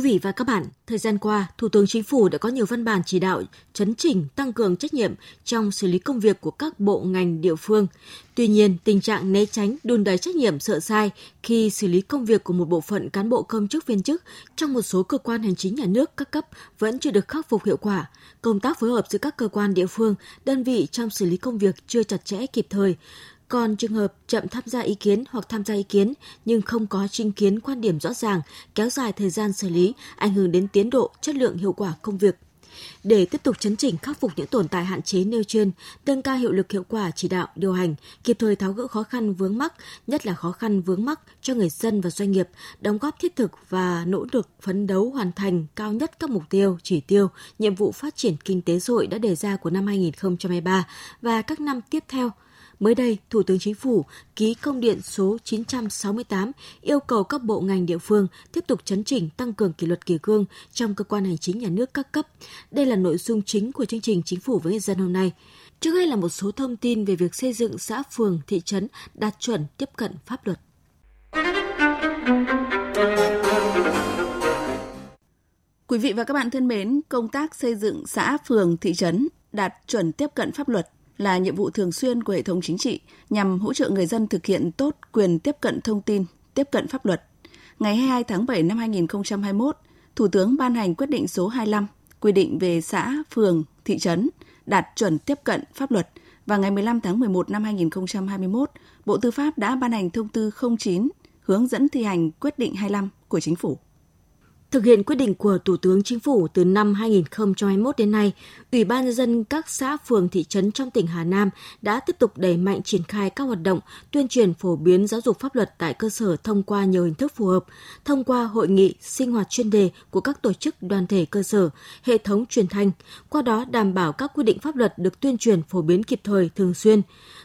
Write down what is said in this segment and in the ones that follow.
Quý vị và các bạn, thời gian qua, Thủ tướng Chính phủ đã có nhiều văn bản chỉ đạo chấn chỉnh tăng cường trách nhiệm trong xử lý công việc của các bộ ngành địa phương. Tuy nhiên, tình trạng né tránh, đùn đẩy trách nhiệm sợ sai khi xử lý công việc của một bộ phận cán bộ công chức viên chức trong một số cơ quan hành chính nhà nước các cấp vẫn chưa được khắc phục hiệu quả. Công tác phối hợp giữa các cơ quan địa phương, đơn vị trong xử lý công việc chưa chặt chẽ kịp thời còn trường hợp chậm tham gia ý kiến hoặc tham gia ý kiến nhưng không có trình kiến quan điểm rõ ràng, kéo dài thời gian xử lý, ảnh hưởng đến tiến độ, chất lượng hiệu quả công việc. Để tiếp tục chấn chỉnh khắc phục những tồn tại hạn chế nêu trên, nâng cao hiệu lực hiệu quả chỉ đạo, điều hành, kịp thời tháo gỡ khó khăn vướng mắc, nhất là khó khăn vướng mắc cho người dân và doanh nghiệp, đóng góp thiết thực và nỗ lực phấn đấu hoàn thành cao nhất các mục tiêu, chỉ tiêu, nhiệm vụ phát triển kinh tế xã hội đã đề ra của năm 2023 và các năm tiếp theo – Mới đây, Thủ tướng Chính phủ ký công điện số 968 yêu cầu các bộ ngành địa phương tiếp tục chấn chỉnh tăng cường kỷ luật kỷ cương trong cơ quan hành chính nhà nước các cấp. Đây là nội dung chính của chương trình Chính phủ với người dân hôm nay. Trước đây là một số thông tin về việc xây dựng xã phường, thị trấn đạt chuẩn tiếp cận pháp luật. Quý vị và các bạn thân mến, công tác xây dựng xã phường, thị trấn đạt chuẩn tiếp cận pháp luật là nhiệm vụ thường xuyên của hệ thống chính trị nhằm hỗ trợ người dân thực hiện tốt quyền tiếp cận thông tin, tiếp cận pháp luật. Ngày 22 tháng 7 năm 2021, Thủ tướng ban hành quyết định số 25 quy định về xã, phường, thị trấn đạt chuẩn tiếp cận pháp luật và ngày 15 tháng 11 năm 2021, Bộ Tư pháp đã ban hành thông tư 09 hướng dẫn thi hành quyết định 25 của chính phủ. Thực hiện quyết định của Thủ tướng Chính phủ từ năm 2021 đến nay, Ủy ban nhân dân các xã phường thị trấn trong tỉnh Hà Nam đã tiếp tục đẩy mạnh triển khai các hoạt động tuyên truyền phổ biến giáo dục pháp luật tại cơ sở thông qua nhiều hình thức phù hợp, thông qua hội nghị, sinh hoạt chuyên đề của các tổ chức đoàn thể cơ sở, hệ thống truyền thanh, qua đó đảm bảo các quy định pháp luật được tuyên truyền phổ biến kịp thời, thường xuyên.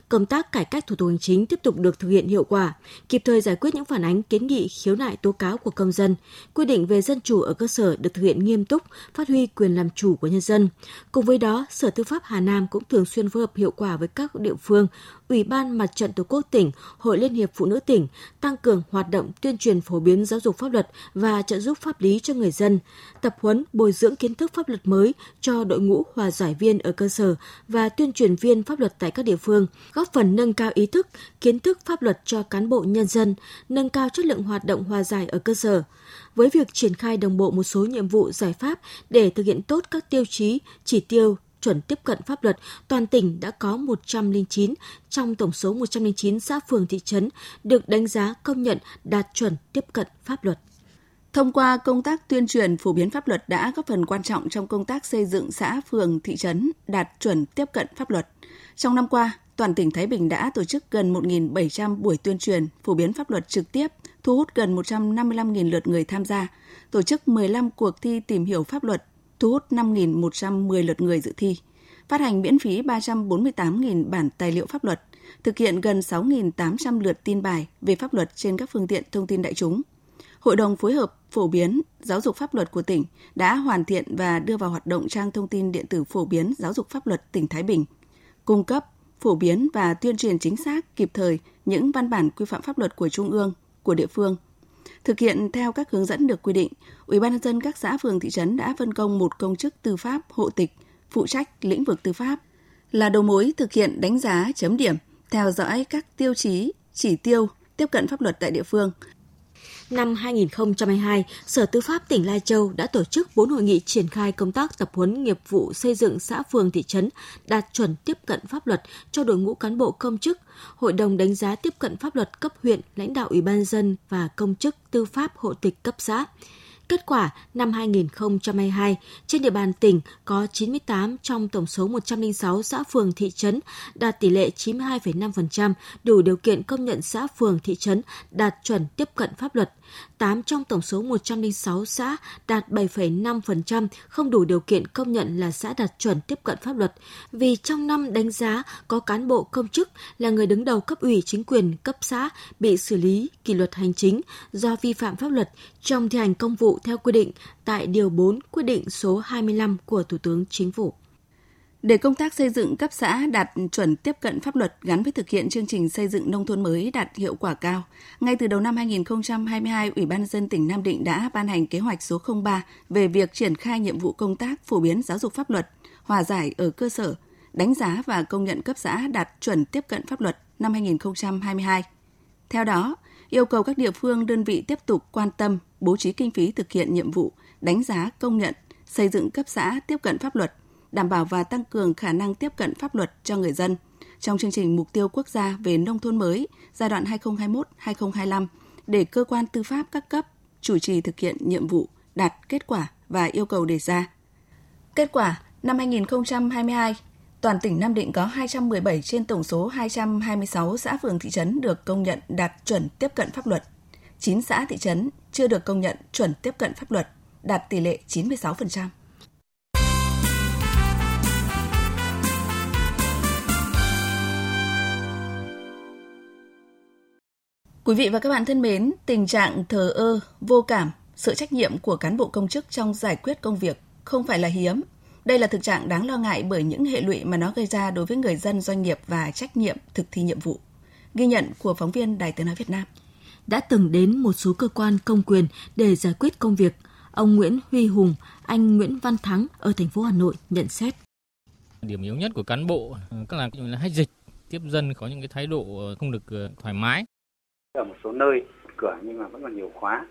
Công tác cải cách thủ tục hành chính tiếp tục được thực hiện hiệu quả, kịp thời giải quyết những phản ánh kiến nghị khiếu nại tố cáo của công dân, quy định về dân chủ ở cơ sở được thực hiện nghiêm túc, phát huy quyền làm chủ của nhân dân. Cùng với đó, Sở Tư pháp Hà Nam cũng thường xuyên phối hợp hiệu quả với các địa phương, Ủy ban Mặt trận Tổ quốc tỉnh, Hội Liên hiệp Phụ nữ tỉnh tăng cường hoạt động tuyên truyền phổ biến giáo dục pháp luật và trợ giúp pháp lý cho người dân, tập huấn bồi dưỡng kiến thức pháp luật mới cho đội ngũ hòa giải viên ở cơ sở và tuyên truyền viên pháp luật tại các địa phương, góp phần nâng cao ý thức, kiến thức pháp luật cho cán bộ nhân dân, nâng cao chất lượng hoạt động hòa giải ở cơ sở. Với việc triển khai đồng bộ một số nhiệm vụ giải pháp để thực hiện tốt các tiêu chí, chỉ tiêu chuẩn tiếp cận pháp luật, toàn tỉnh đã có 109 trong tổng số 109 xã phường thị trấn được đánh giá công nhận đạt chuẩn tiếp cận pháp luật. Thông qua công tác tuyên truyền phổ biến pháp luật đã góp phần quan trọng trong công tác xây dựng xã phường thị trấn đạt chuẩn tiếp cận pháp luật. Trong năm qua, toàn tỉnh Thái Bình đã tổ chức gần 1.700 buổi tuyên truyền phổ biến pháp luật trực tiếp, thu hút gần 155.000 lượt người tham gia, tổ chức 15 cuộc thi tìm hiểu pháp luật thu hút 5.110 lượt người dự thi, phát hành miễn phí 348.000 bản tài liệu pháp luật, thực hiện gần 6.800 lượt tin bài về pháp luật trên các phương tiện thông tin đại chúng. Hội đồng phối hợp phổ biến giáo dục pháp luật của tỉnh đã hoàn thiện và đưa vào hoạt động trang thông tin điện tử phổ biến giáo dục pháp luật tỉnh Thái Bình, cung cấp, phổ biến và tuyên truyền chính xác kịp thời những văn bản quy phạm pháp luật của Trung ương, của địa phương Thực hiện theo các hướng dẫn được quy định, Ủy ban nhân dân các xã phường thị trấn đã phân công một công chức tư pháp hộ tịch phụ trách lĩnh vực tư pháp là đầu mối thực hiện đánh giá chấm điểm, theo dõi các tiêu chí, chỉ tiêu tiếp cận pháp luật tại địa phương, Năm 2022, Sở Tư pháp tỉnh Lai Châu đã tổ chức 4 hội nghị triển khai công tác tập huấn nghiệp vụ xây dựng xã phường thị trấn đạt chuẩn tiếp cận pháp luật cho đội ngũ cán bộ công chức, Hội đồng đánh giá tiếp cận pháp luật cấp huyện, lãnh đạo Ủy ban dân và công chức tư pháp hộ tịch cấp xã. Kết quả, năm 2022, trên địa bàn tỉnh có 98 trong tổng số 106 xã phường thị trấn đạt tỷ lệ 92,5%, đủ điều kiện công nhận xã phường thị trấn đạt chuẩn tiếp cận pháp luật. 8 trong tổng số 106 xã đạt 7,5% không đủ điều kiện công nhận là xã đạt chuẩn tiếp cận pháp luật vì trong năm đánh giá có cán bộ công chức là người đứng đầu cấp ủy chính quyền cấp xã bị xử lý kỷ luật hành chính do vi phạm pháp luật trong thi hành công vụ theo quy định tại Điều 4 quyết định số 25 của Thủ tướng Chính phủ. Để công tác xây dựng cấp xã đạt chuẩn tiếp cận pháp luật gắn với thực hiện chương trình xây dựng nông thôn mới đạt hiệu quả cao, ngay từ đầu năm 2022, Ủy ban dân tỉnh Nam Định đã ban hành kế hoạch số 03 về việc triển khai nhiệm vụ công tác phổ biến giáo dục pháp luật, hòa giải ở cơ sở, đánh giá và công nhận cấp xã đạt chuẩn tiếp cận pháp luật năm 2022. Theo đó, yêu cầu các địa phương đơn vị tiếp tục quan tâm bố trí kinh phí thực hiện nhiệm vụ đánh giá công nhận xây dựng cấp xã tiếp cận pháp luật, đảm bảo và tăng cường khả năng tiếp cận pháp luật cho người dân trong chương trình mục tiêu quốc gia về nông thôn mới giai đoạn 2021-2025 để cơ quan tư pháp các cấp chủ trì thực hiện nhiệm vụ đạt kết quả và yêu cầu đề ra. Kết quả, năm 2022, toàn tỉnh Nam Định có 217 trên tổng số 226 xã phường thị trấn được công nhận đạt chuẩn tiếp cận pháp luật. 9 xã thị trấn chưa được công nhận chuẩn tiếp cận pháp luật, đạt tỷ lệ 96%. Quý vị và các bạn thân mến, tình trạng thờ ơ, vô cảm, sự trách nhiệm của cán bộ công chức trong giải quyết công việc không phải là hiếm. Đây là thực trạng đáng lo ngại bởi những hệ lụy mà nó gây ra đối với người dân, doanh nghiệp và trách nhiệm thực thi nhiệm vụ. Ghi nhận của phóng viên Đài Tiếng Nói Việt Nam. Đã từng đến một số cơ quan công quyền để giải quyết công việc, ông Nguyễn Huy Hùng, anh Nguyễn Văn Thắng ở thành phố Hà Nội nhận xét. Điểm yếu nhất của cán bộ các là, là hách dịch, tiếp dân có những cái thái độ không được ờ, thoải mái ở một số nơi cửa nhưng mà vẫn còn nhiều khóa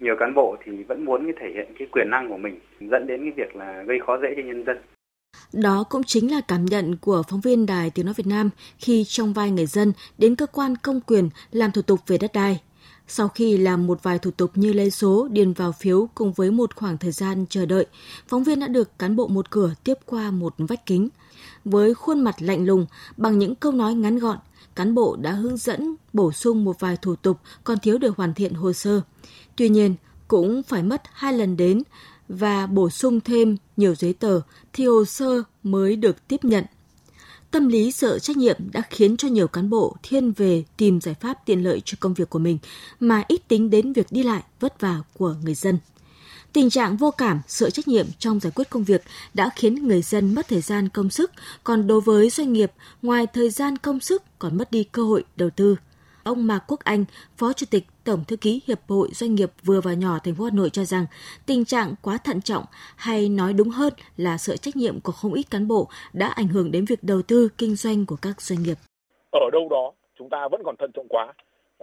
nhiều cán bộ thì vẫn muốn cái thể hiện cái quyền năng của mình dẫn đến cái việc là gây khó dễ cho nhân dân đó cũng chính là cảm nhận của phóng viên Đài Tiếng Nói Việt Nam khi trong vai người dân đến cơ quan công quyền làm thủ tục về đất đai. Sau khi làm một vài thủ tục như lấy số, điền vào phiếu cùng với một khoảng thời gian chờ đợi, phóng viên đã được cán bộ một cửa tiếp qua một vách kính. Với khuôn mặt lạnh lùng, bằng những câu nói ngắn gọn, cán bộ đã hướng dẫn bổ sung một vài thủ tục còn thiếu để hoàn thiện hồ sơ. Tuy nhiên, cũng phải mất hai lần đến và bổ sung thêm nhiều giấy tờ thì hồ sơ mới được tiếp nhận. Tâm lý sợ trách nhiệm đã khiến cho nhiều cán bộ thiên về tìm giải pháp tiện lợi cho công việc của mình mà ít tính đến việc đi lại vất vả của người dân. Tình trạng vô cảm, sợ trách nhiệm trong giải quyết công việc đã khiến người dân mất thời gian công sức, còn đối với doanh nghiệp, ngoài thời gian công sức còn mất đi cơ hội đầu tư. Ông Mạc Quốc Anh, Phó Chủ tịch Tổng thư ký Hiệp hội Doanh nghiệp vừa và nhỏ thành phố Hà Nội cho rằng tình trạng quá thận trọng hay nói đúng hơn là sợ trách nhiệm của không ít cán bộ đã ảnh hưởng đến việc đầu tư kinh doanh của các doanh nghiệp. Ở đâu đó chúng ta vẫn còn thận trọng quá.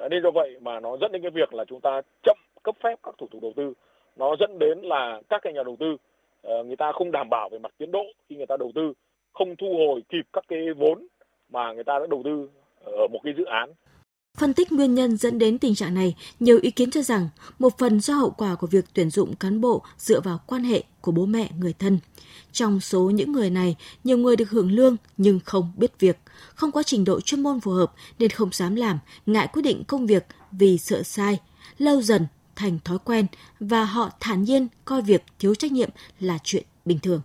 Nên do vậy mà nó dẫn đến cái việc là chúng ta chậm cấp phép các thủ tục đầu tư nó dẫn đến là các cái nhà đầu tư ờ, người ta không đảm bảo về mặt tiến độ khi người ta đầu tư không thu hồi kịp các cái vốn mà người ta đã đầu tư ở một cái dự án Phân tích nguyên nhân dẫn đến tình trạng này, nhiều ý kiến cho rằng một phần do hậu quả của việc tuyển dụng cán bộ dựa vào quan hệ của bố mẹ người thân. Trong số những người này, nhiều người được hưởng lương nhưng không biết việc, không có trình độ chuyên môn phù hợp nên không dám làm, ngại quyết định công việc vì sợ sai. Lâu dần thành thói quen và họ thản nhiên coi việc thiếu trách nhiệm là chuyện bình thường.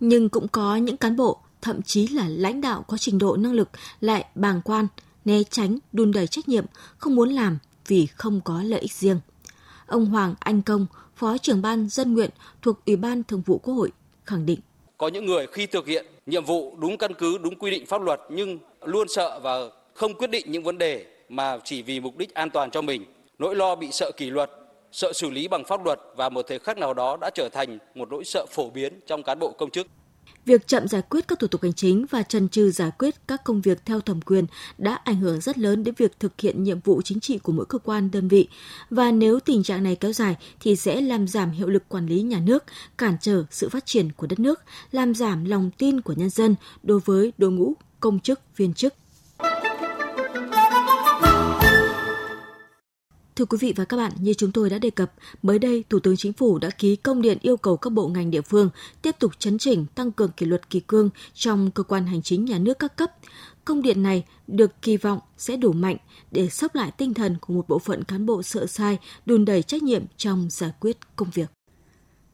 Nhưng cũng có những cán bộ, thậm chí là lãnh đạo có trình độ năng lực lại bàng quan, né tránh, đun đầy trách nhiệm, không muốn làm vì không có lợi ích riêng. Ông Hoàng Anh Công, Phó trưởng ban dân nguyện thuộc Ủy ban Thường vụ Quốc hội khẳng định. Có những người khi thực hiện nhiệm vụ đúng căn cứ, đúng quy định pháp luật nhưng luôn sợ và không quyết định những vấn đề mà chỉ vì mục đích an toàn cho mình Nỗi lo bị sợ kỷ luật, sợ xử lý bằng pháp luật và một thời khắc nào đó đã trở thành một nỗi sợ phổ biến trong cán bộ công chức. Việc chậm giải quyết các thủ tục hành chính và trần trừ giải quyết các công việc theo thẩm quyền đã ảnh hưởng rất lớn đến việc thực hiện nhiệm vụ chính trị của mỗi cơ quan đơn vị. Và nếu tình trạng này kéo dài thì sẽ làm giảm hiệu lực quản lý nhà nước, cản trở sự phát triển của đất nước, làm giảm lòng tin của nhân dân đối với đội ngũ công chức viên chức. Thưa quý vị và các bạn, như chúng tôi đã đề cập, mới đây Thủ tướng Chính phủ đã ký công điện yêu cầu các bộ ngành địa phương tiếp tục chấn chỉnh, tăng cường kỷ luật kỳ cương trong cơ quan hành chính nhà nước các cấp. Công điện này được kỳ vọng sẽ đủ mạnh để sốc lại tinh thần của một bộ phận cán bộ sợ sai, đùn đẩy trách nhiệm trong giải quyết công việc.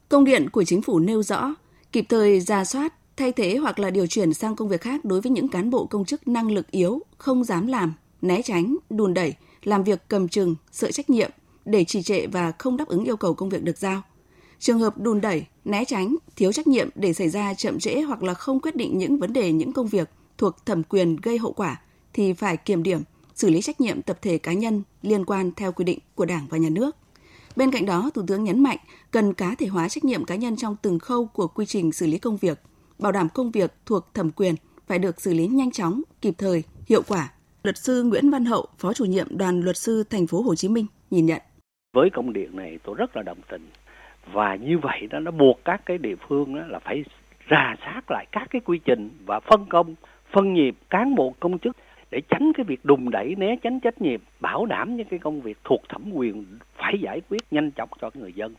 Công điện của chính phủ nêu rõ, kịp thời ra soát, thay thế hoặc là điều chuyển sang công việc khác đối với những cán bộ công chức năng lực yếu, không dám làm, né tránh, đùn đẩy, làm việc cầm chừng, sợ trách nhiệm, để trì trệ và không đáp ứng yêu cầu công việc được giao. Trường hợp đùn đẩy, né tránh, thiếu trách nhiệm để xảy ra chậm trễ hoặc là không quyết định những vấn đề những công việc thuộc thẩm quyền gây hậu quả thì phải kiểm điểm, xử lý trách nhiệm tập thể cá nhân liên quan theo quy định của Đảng và Nhà nước. Bên cạnh đó, Thủ tướng nhấn mạnh cần cá thể hóa trách nhiệm cá nhân trong từng khâu của quy trình xử lý công việc, bảo đảm công việc thuộc thẩm quyền phải được xử lý nhanh chóng, kịp thời, hiệu quả. Luật sư Nguyễn Văn Hậu, Phó chủ nhiệm Đoàn luật sư thành phố Hồ Chí Minh nhìn nhận. Với công điện này tôi rất là đồng tình. Và như vậy đó nó buộc các cái địa phương đó là phải rà soát lại các cái quy trình và phân công phân nhiệm cán bộ công chức để tránh cái việc đùng đẩy né tránh trách nhiệm bảo đảm những cái công việc thuộc thẩm quyền phải giải quyết nhanh chóng cho người dân.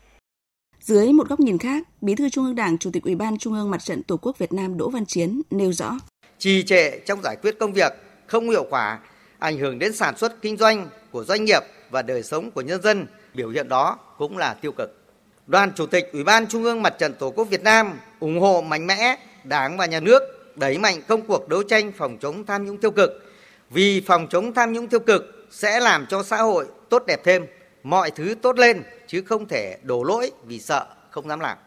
Dưới một góc nhìn khác, Bí thư Trung ương Đảng, Chủ tịch Ủy ban Trung ương Mặt trận Tổ quốc Việt Nam Đỗ Văn Chiến nêu rõ: trì trệ trong giải quyết công việc không hiệu quả, ảnh hưởng đến sản xuất kinh doanh của doanh nghiệp và đời sống của nhân dân, biểu hiện đó cũng là tiêu cực. Đoàn Chủ tịch Ủy ban Trung ương Mặt trận Tổ quốc Việt Nam ủng hộ mạnh mẽ Đảng và Nhà nước đẩy mạnh công cuộc đấu tranh phòng chống tham nhũng tiêu cực. Vì phòng chống tham nhũng tiêu cực sẽ làm cho xã hội tốt đẹp thêm, mọi thứ tốt lên chứ không thể đổ lỗi vì sợ không dám làm.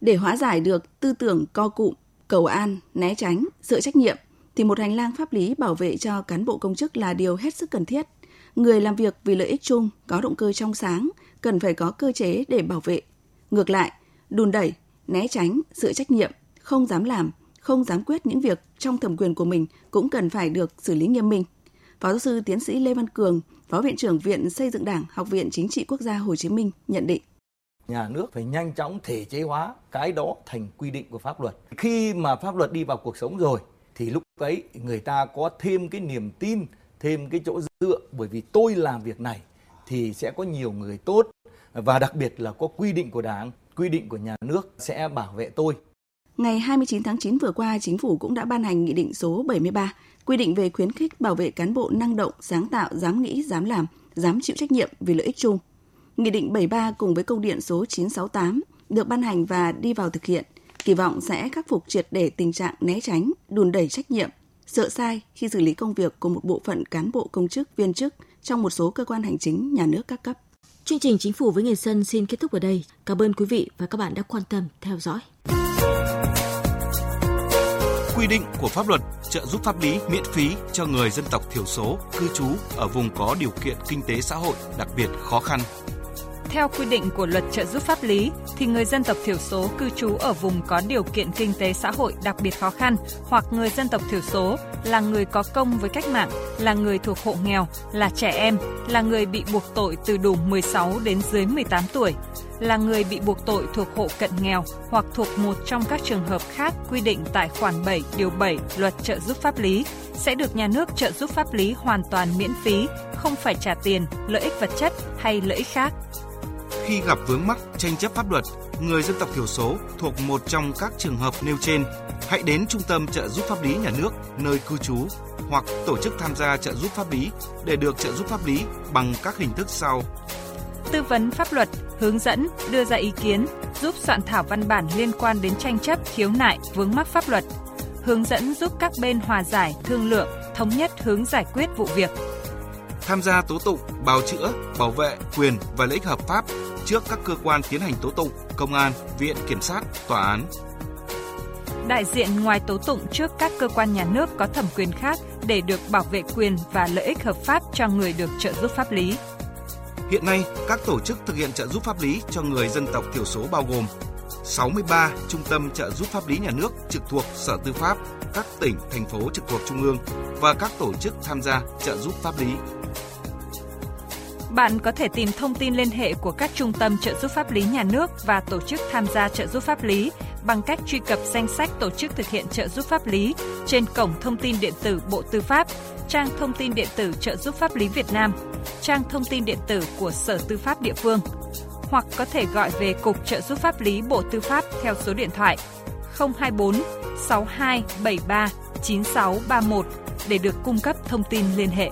Để hóa giải được tư tưởng co cụm, cầu an, né tránh, sợ trách nhiệm thì một hành lang pháp lý bảo vệ cho cán bộ công chức là điều hết sức cần thiết. Người làm việc vì lợi ích chung, có động cơ trong sáng, cần phải có cơ chế để bảo vệ. Ngược lại, đùn đẩy, né tránh, sự trách nhiệm, không dám làm, không dám quyết những việc trong thẩm quyền của mình cũng cần phải được xử lý nghiêm minh. Phó giáo sư tiến sĩ Lê Văn Cường, Phó Viện trưởng Viện Xây dựng Đảng, Học viện Chính trị Quốc gia Hồ Chí Minh nhận định. Nhà nước phải nhanh chóng thể chế hóa cái đó thành quy định của pháp luật. Khi mà pháp luật đi vào cuộc sống rồi thì lúc ấy người ta có thêm cái niềm tin, thêm cái chỗ dựa bởi vì tôi làm việc này thì sẽ có nhiều người tốt và đặc biệt là có quy định của Đảng, quy định của nhà nước sẽ bảo vệ tôi. Ngày 29 tháng 9 vừa qua, Chính phủ cũng đã ban hành Nghị định số 73 quy định về khuyến khích bảo vệ cán bộ năng động, sáng tạo, dám nghĩ, dám làm, dám chịu trách nhiệm vì lợi ích chung. Nghị định 73 cùng với công điện số 968 được ban hành và đi vào thực hiện, kỳ vọng sẽ khắc phục triệt để tình trạng né tránh, đùn đẩy trách nhiệm, sợ sai khi xử lý công việc của một bộ phận cán bộ công chức, viên chức trong một số cơ quan hành chính nhà nước các cấp. Chương trình Chính phủ với người dân xin kết thúc ở đây. Cảm ơn quý vị và các bạn đã quan tâm theo dõi quy định của pháp luật trợ giúp pháp lý miễn phí cho người dân tộc thiểu số cư trú ở vùng có điều kiện kinh tế xã hội đặc biệt khó khăn. Theo quy định của luật trợ giúp pháp lý thì người dân tộc thiểu số cư trú ở vùng có điều kiện kinh tế xã hội đặc biệt khó khăn hoặc người dân tộc thiểu số là người có công với cách mạng, là người thuộc hộ nghèo, là trẻ em, là người bị buộc tội từ đủ 16 đến dưới 18 tuổi, là người bị buộc tội thuộc hộ cận nghèo hoặc thuộc một trong các trường hợp khác quy định tại khoản 7 điều 7 Luật trợ giúp pháp lý sẽ được nhà nước trợ giúp pháp lý hoàn toàn miễn phí, không phải trả tiền, lợi ích vật chất hay lợi ích khác. Khi gặp vướng mắc tranh chấp pháp luật, người dân tộc thiểu số thuộc một trong các trường hợp nêu trên, hãy đến Trung tâm trợ giúp pháp lý nhà nước nơi cư trú hoặc tổ chức tham gia trợ giúp pháp lý để được trợ giúp pháp lý bằng các hình thức sau tư vấn pháp luật, hướng dẫn, đưa ra ý kiến, giúp soạn thảo văn bản liên quan đến tranh chấp, khiếu nại, vướng mắc pháp luật, hướng dẫn giúp các bên hòa giải, thương lượng, thống nhất hướng giải quyết vụ việc. Tham gia tố tụng, bào chữa, bảo vệ quyền và lợi ích hợp pháp trước các cơ quan tiến hành tố tụng, công an, viện kiểm sát, tòa án. Đại diện ngoài tố tụng trước các cơ quan nhà nước có thẩm quyền khác để được bảo vệ quyền và lợi ích hợp pháp cho người được trợ giúp pháp lý. Hiện nay, các tổ chức thực hiện trợ giúp pháp lý cho người dân tộc thiểu số bao gồm 63 trung tâm trợ giúp pháp lý nhà nước trực thuộc Sở Tư pháp, các tỉnh, thành phố trực thuộc Trung ương và các tổ chức tham gia trợ giúp pháp lý. Bạn có thể tìm thông tin liên hệ của các trung tâm trợ giúp pháp lý nhà nước và tổ chức tham gia trợ giúp pháp lý bằng cách truy cập danh sách tổ chức thực hiện trợ giúp pháp lý trên cổng thông tin điện tử Bộ Tư pháp, trang thông tin điện tử trợ giúp pháp lý Việt Nam, trang thông tin điện tử của Sở Tư pháp địa phương hoặc có thể gọi về Cục Trợ giúp pháp lý Bộ Tư pháp theo số điện thoại 024 6273 9631 để được cung cấp thông tin liên hệ.